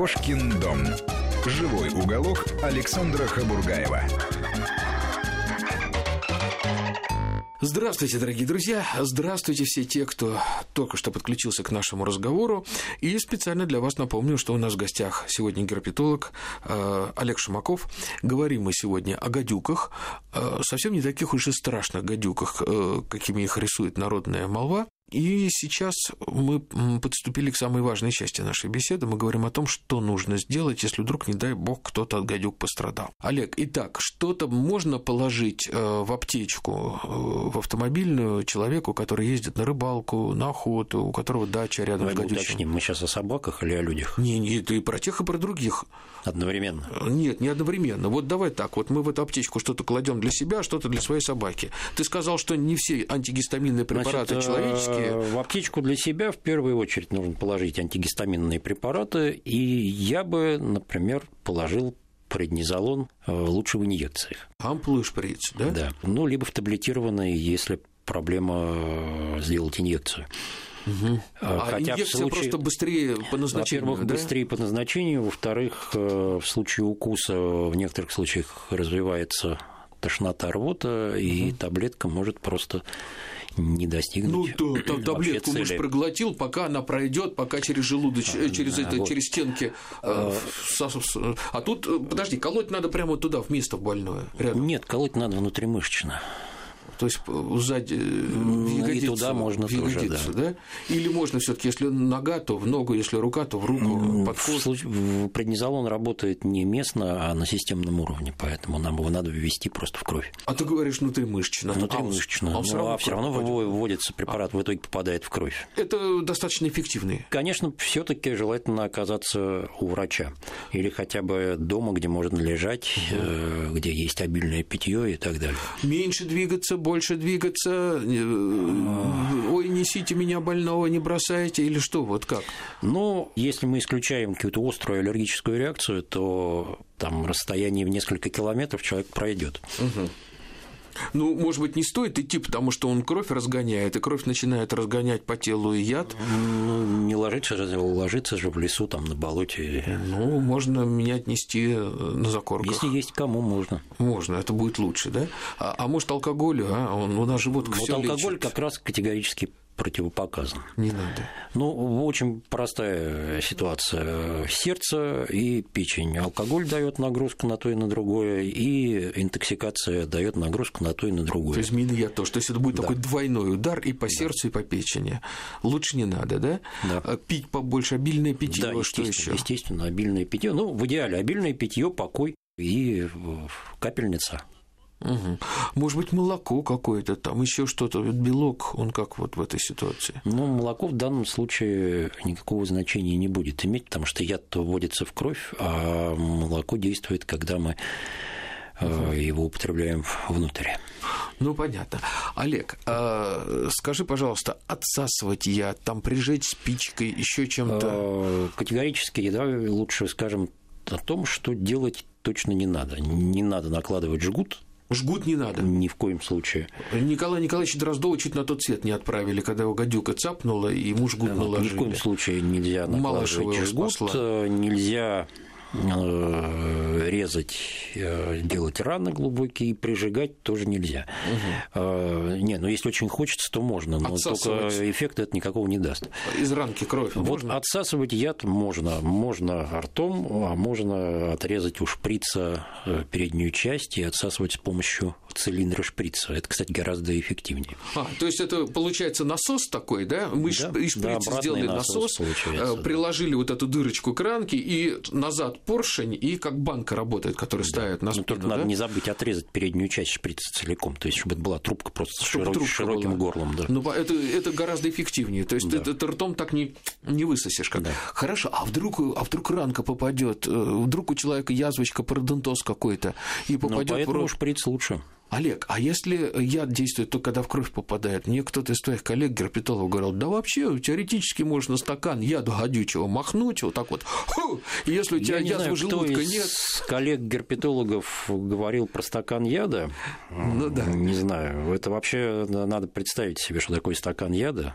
Кошкин дом. Живой уголок Александра Хабургаева. Здравствуйте, дорогие друзья! Здравствуйте все те, кто только что подключился к нашему разговору. И специально для вас напомню, что у нас в гостях сегодня герпетолог э, Олег Шумаков. Говорим мы сегодня о гадюках, э, совсем не таких уж и страшных гадюках, э, какими их рисует народная молва. И сейчас мы подступили к самой важной части нашей беседы. Мы говорим о том, что нужно сделать, если вдруг, не дай бог, кто-то от гадюк пострадал. Олег, итак, что-то можно положить э, в аптечку, э, в автомобильную человеку, который ездит на рыбалку, на охоту, у которого дача рядом Давай с гадючим? уточним, мы сейчас о собаках или о людях? Не, не, это и про тех, и про других. Одновременно? Нет, не одновременно. Вот давай так, вот мы в эту аптечку что-то кладем для себя, что-то для своей собаки. Ты сказал, что не все антигистаминные препараты Значит, человеческие. В аптечку для себя в первую очередь нужно положить антигистаминные препараты, и я бы, например, положил преднизолон лучше в инъекциях. Ампулы шприц, да? Да. Ну, либо в таблетированной, если проблема сделать инъекцию. Угу. А Хотя инъекция случае... просто быстрее по назначению, Во-первых, да? быстрее по назначению, во-вторых, в случае укуса в некоторых случаях развивается тошнота, рвота, и таблетка может просто не достигнуть. Ну, то, то, таблетку муж проглотил, пока она пройдет, пока через желудоч, а, через это, вот. через стенки. А, а тут, подожди, колоть надо прямо туда, в место больное. Рядом. Нет, колоть надо внутримышечно. То есть сзади в ягодицу, и туда можно в ягодицу, тоже, да. да? Или можно все таки если нога, то в ногу, если рука, то в руку, под кожу? В случае, преднизолон работает не местно, а на системном уровне, поэтому нам его надо ввести просто в кровь. А ты говоришь внутримышечно. Внутримышечно. А, ну, а все равно вводится препарат, а. в итоге попадает в кровь. Это достаточно эффективный. Конечно, все таки желательно оказаться у врача. Или хотя бы дома, где можно лежать, угу. где есть обильное питье и так далее. Меньше двигаться, больше двигаться, ой, несите меня больного, не бросайте, или что, вот как? Ну, если мы исключаем какую-то острую аллергическую реакцию, то там расстояние в несколько километров человек пройдет. Угу. Ну, может быть, не стоит идти, потому что он кровь разгоняет, и кровь начинает разгонять по телу и яд. Ну, не ложиться же, ложиться же в лесу, там, на болоте. Ну, можно меня отнести на закорках. Если есть кому, можно. Можно, это будет лучше, да? А, а может, алкоголь, а? Он, у нас же вот, вот всё алкоголь лечит. как раз категорически противопоказан. Не надо. Ну, очень простая ситуация. Сердце и печень. Алкоголь дает нагрузку на то и на другое, и интоксикация дает нагрузку на то и на другое. То есть мины я тоже. То есть это будет Да. такой двойной удар и по сердцу, и по печени. Лучше не надо, да? Да. А Пить побольше, обильное питье, Да, что еще? естественно, обильное питье. Ну, в идеале обильное питье, покой и капельница. Мгм. Может быть, молоко какое-то, там еще что-то, белок, он как вот в этой ситуации? Но молоко в данном случае никакого значения не будет иметь, потому что яд вводится в кровь, а молоко действует, когда мы э, его употребляем внутрь. Ну, понятно. Олег, а скажи, пожалуйста, отсасывать я, там прижечь спичкой, еще чем-то? Э, Категорически давай лучше скажем о том, что делать точно не надо. Не надо накладывать жгут Жгут не надо. ни в коем случае. Николая Николаевича Дроздова чуть на тот свет не отправили, когда его гадюка цапнула, и ему жгут Вот, ни наложили. в коем случае нельзя Малышева накладывать его жгут, спасла. э, нельзя э, резать, э, делать раны глубокие, прижигать тоже нельзя. Э, Не, ну если очень хочется, то можно, но Отсасывать. только эффекта это никакого не даст. Из ранки кровь Вот можно? отсасывать яд можно. Можно ртом, а можно отрезать у шприца э, переднюю часть и отсасывать с помощью цилиндра шприца. Это, кстати, гораздо эффективнее. А, то есть это получается насос такой, да? Мы Да, из да, шприца обратный сделали насос насос, э, да. приложили вот эту дырочку к ранке, и назад поршень, и как банка работает, которая ставит на Но спину, только да? надо не забыть отрезать переднюю часть шприца целиком, то есть чтобы это была трубка просто с Чтобы широк- трубка широким была. горлом. Да. Ну, это, это гораздо эффективнее. То есть Да. ты, ты ртом так не, не высосешь. Как. Да. Хорошо, а вдруг, а вдруг ранка попадет, вдруг у человека язвочка, пародонтоз какой-то, и Но попадет в поэтому рот. шприц лучше. Олег, а если яд действует только когда в кровь попадает? Мне кто-то из твоих коллег, герпетологов, говорил, да вообще, теоретически можно стакан яду гадючего махнуть, вот так вот, ху, если у тебя Я не знаю, кто желудка из нет, коллег-герпетологов говорил про стакан яда. Ну да. Не знаю. Это вообще надо представить себе, что такое стакан яда.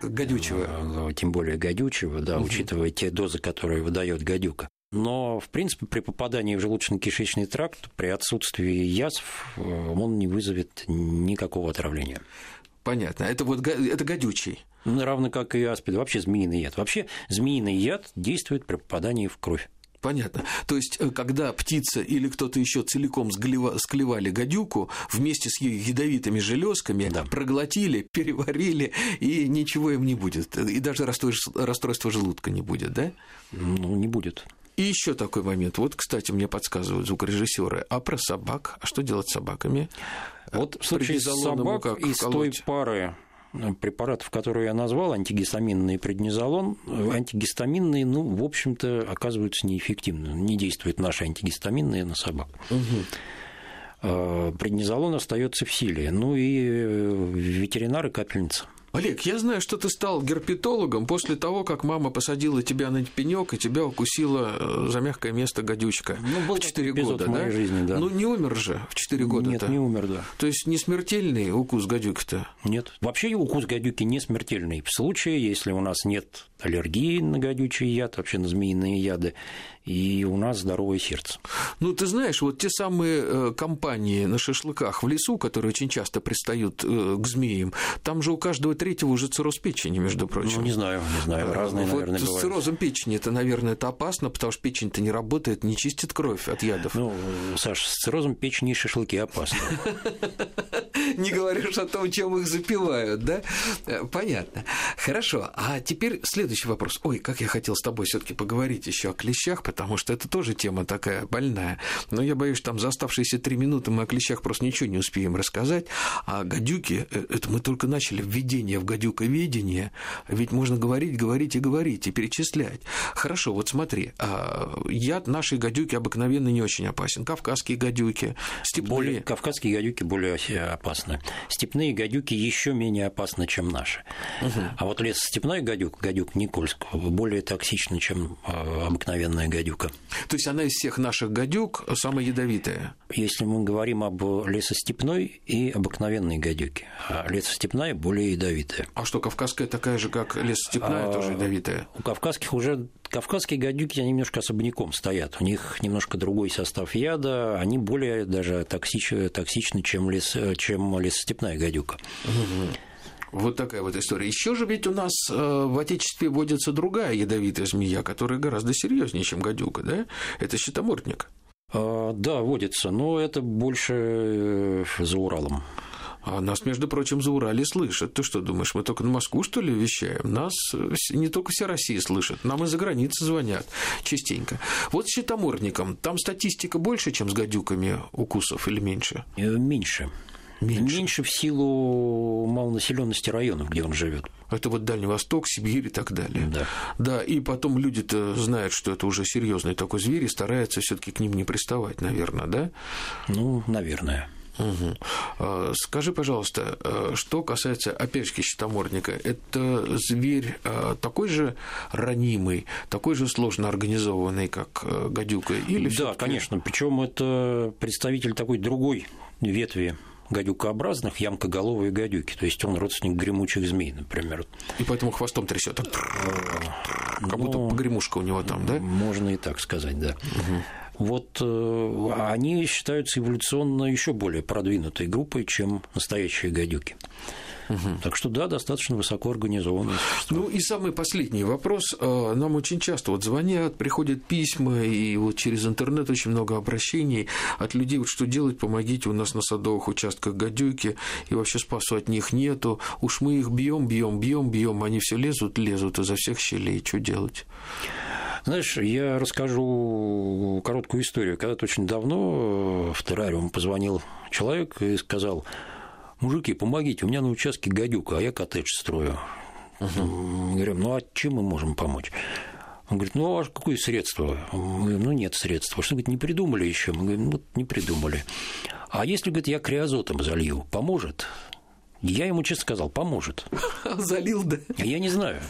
Гадючего. Тем более гадючего, да, угу. учитывая те дозы, которые выдает гадюка. Но, в принципе, при попадании в желудочно-кишечный тракт, при отсутствии язв, он не вызовет никакого отравления. Понятно. Это вот это гадючий. Ну, равно как и аспид, вообще змеиный яд. Вообще змеиный яд действует при попадании в кровь. Понятно. То есть, э, когда птица или кто-то еще целиком склевали гадюку вместе с ее ядовитыми железками, да. проглотили, переварили, и ничего им не будет. И даже расстройства желудка не будет, да? Ну, не будет. И еще такой момент. Вот, кстати, мне подсказывают звукорежиссеры. А про собак? А что делать с собаками? Вот в случае собак как из колоть? той пары э, препаратов, которые я назвал, антигистаминный и преднизолон, э, антигистаминные, ну, в общем-то, оказываются неэффективны. Не действуют наши антигистаминные на собак. Угу. Преднизолон остается в силе. Ну и ветеринары капельница. Олег, я знаю, что ты стал герпетологом после того, как мама посадила тебя на пенек и тебя укусила э, за мягкое место гадючка ну, был в 4 года, в моей да? жизни, да. Ну, не умер же в 4 года Нет, не умер, да. То есть не смертельный укус гадюки-то? Нет. Вообще укус гадюки не смертельный. В случае, если у нас нет аллергии на гадючий яд, вообще на змеиные яды, и у нас здоровое сердце. Ну, ты знаешь, вот те самые э, компании на шашлыках в лесу, которые очень часто пристают э, к змеям, там же у каждого третьего уже цирроз печени, между прочим. Ну, не знаю, не знаю, разные, вот наверное, с циррозом печени это, наверное, это опасно, потому что печень-то не работает, не чистит кровь от ядов. Ну, Саш, с циррозом печени и шашлыки опасны. Не говоришь о том, чем их запивают, да? Э, понятно. Хорошо. А теперь следующий вопрос. Ой, как я хотел с тобой все таки поговорить еще о клещах, потому что это тоже тема такая больная. Но я боюсь, там за оставшиеся три минуты мы о клещах просто ничего не успеем рассказать. А гадюки, э, это мы только начали введение в гадюковедение, ведь можно говорить, говорить и говорить, и перечислять. Хорошо, вот смотри, а, яд нашей гадюки обыкновенно не очень опасен. Кавказские гадюки, степные... Более, кавказские гадюки более опасны. Степные гадюки еще менее опасны, чем наши. Угу. А вот лесостепной гадюк, гадюк Никольского, более токсична, чем а, обыкновенная гадюка. То есть она из всех наших гадюк самая ядовитая? Если мы говорим об лесостепной и обыкновенной гадюке, а лесостепная более ядовитая. А что, кавказская такая же, как лесостепная, а, тоже ядовитая? У кавказских уже кавказские гадюки, они немножко особняком стоят. У них немножко другой состав яда, они более даже токсичны, токсичны чем, лес, чем лесостепная гадюка. Вот такая вот история. Еще же ведь у нас э, в Отечестве водится другая ядовитая змея, которая гораздо серьезнее, чем гадюка, да? Это щитомордник. А, да, водится, но это больше э, за Уралом. А нас, между прочим, за Урале слышат. Ты что думаешь, мы только на Москву, что ли, вещаем? Нас э, не только вся Россия слышит, нам из-за границы звонят частенько. Вот с щитомордником, там статистика больше, чем с гадюками укусов или меньше? Меньше. Меньше. Меньше в силу малонаселенности районов, где он живет. Это вот Дальний Восток, Сибирь и так далее. Да. Да, и потом люди-то знают, что это уже серьезный такой зверь, и стараются все-таки к ним не приставать, наверное, да? Ну, наверное. Угу. Скажи, пожалуйста, а, что касается, же, щитомордника, это зверь а, такой же ранимый, такой же сложно организованный, как гадюка? Или да, конечно. Причем это представитель такой другой ветви гадюкообразных ямкоголовые гадюки. То есть он родственник гремучих змей, например. И поэтому хвостом трясет. Как будто погремушка у него там, да? Можно и так сказать, да. Угу вот э, они считаются эволюционно еще более продвинутой группой, чем настоящие гадюки. Угу. Так что да, достаточно высоко организованные существа. Ну и самый последний вопрос. Э, нам очень часто вот звонят, приходят письма, и вот через интернет очень много обращений от людей, вот что делать, помогите, у нас на садовых участках гадюки, и вообще спасу от них нету. Уж мы их бьем, бьем, бьем, бьем, они все лезут, лезут изо всех щелей. Что делать? Знаешь, я расскажу короткую историю. Когда-то очень давно в террариум позвонил человек и сказал, мужики, помогите, у меня на участке гадюка, а я коттедж строю. Угу. Мы говорим, ну а чем мы можем помочь? Он говорит, ну а какое средство? Мы говорим, ну нет средства. Что, говорит, не придумали еще? Мы говорим, ну вот не придумали. А если, говорит, я криозотом залью, поможет? Я ему честно сказал, поможет. Залил, да? Я не знаю.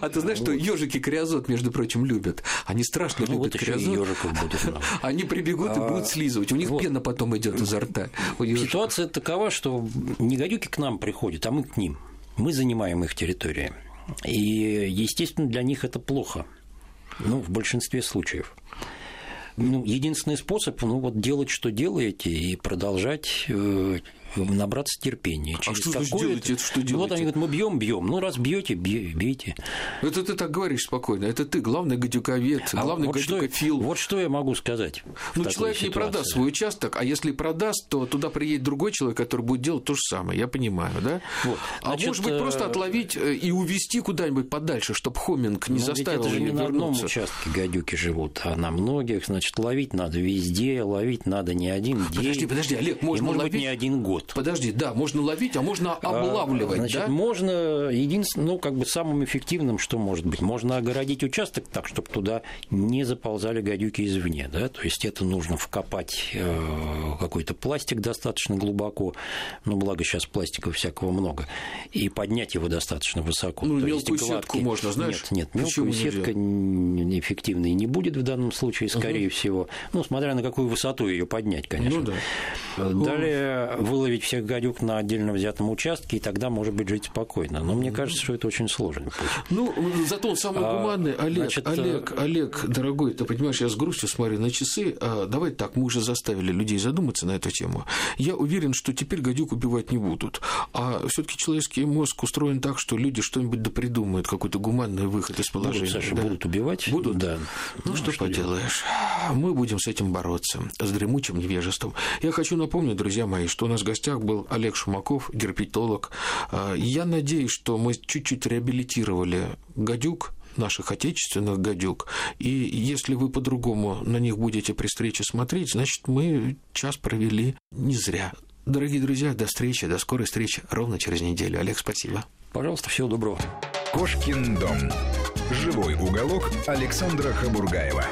А ты знаешь, что ежики криозот, между прочим, любят? Они страшно ну, любят будет. Они прибегут и а, будут слизывать. У них пена потом идет изо рта. Ситуация такова, что не гадюки к нам приходят, а мы к ним. Мы занимаем их территории. И, естественно, для них это плохо. Ну, в большинстве случаев. Ну, единственный способ, ну, вот делать, что делаете, и продолжать э, набраться терпения. Через а что значит делаете? Это что делаете? Вот они говорят, мы бьем, бьем. Ну, раз бьете, бейте. Это ты так говоришь спокойно. Это ты главный гадюковед, а главный вот гадюкофил. Что, вот что я могу сказать. Ну, человек ситуации. не продаст свой участок, а если продаст, то туда приедет другой человек, который будет делать то же самое. Я понимаю, да? Вот. Значит, а может быть, просто э, отловить э, и увезти куда-нибудь подальше, чтобы Хоминг не ну, заставил это же не вернуться. на одном участке гадюки живут, а на многих. Значит, ловить надо везде, ловить надо не один день. Подожди, подожди, Олег, можно и, может ловить... быть, не один год. Подожди, да, можно ловить, а можно а, облавливать, Значит, да? можно, единственное, ну, как бы самым эффективным, что может быть, можно огородить участок так, чтобы туда не заползали гадюки извне, да, то есть это нужно вкопать э, какой-то пластик достаточно глубоко, ну, благо сейчас пластика всякого много, и поднять его достаточно высоко. Ну, то мелкую есть сетку можно, знаешь? Нет, нет, мелкую сетка эффективной не будет в данном случае, скорее угу. всего, ну, смотря на какую высоту ее поднять, конечно. Ну, да. Далее выловить всех гадюк на отдельно взятом участке, и тогда, может быть, жить спокойно. Но мне кажется, что это очень сложно. Ну, зато он самый а, гуманный. Олег, Значит, Олег, э, Олег, дорогой, ты понимаешь, я с грустью смотрю на часы. А, давай так, мы уже заставили людей задуматься на эту тему. Я уверен, что теперь гадюк убивать не будут. А все таки человеческий мозг устроен так, что люди что-нибудь да придумают, какой-то гуманный выход из положения. Будут, Саша, да? будут убивать? Будут? Да. Ну, ну что, что поделаешь. Мы будем с этим бороться, с дремучим невежеством. Я хочу напомнить, друзья мои, что у нас гостях был Олег Шумаков, герпетолог. А, я надеюсь, что мы чуть-чуть реабилитировали гадюк, наших отечественных гадюк. И если вы по-другому на них будете при встрече смотреть, значит, мы час провели не зря. Дорогие друзья, до встречи, до скорой встречи ровно через неделю. Олег, спасибо. Пожалуйста, всего доброго. Кошкин дом. Живой уголок Александра Хабургаева.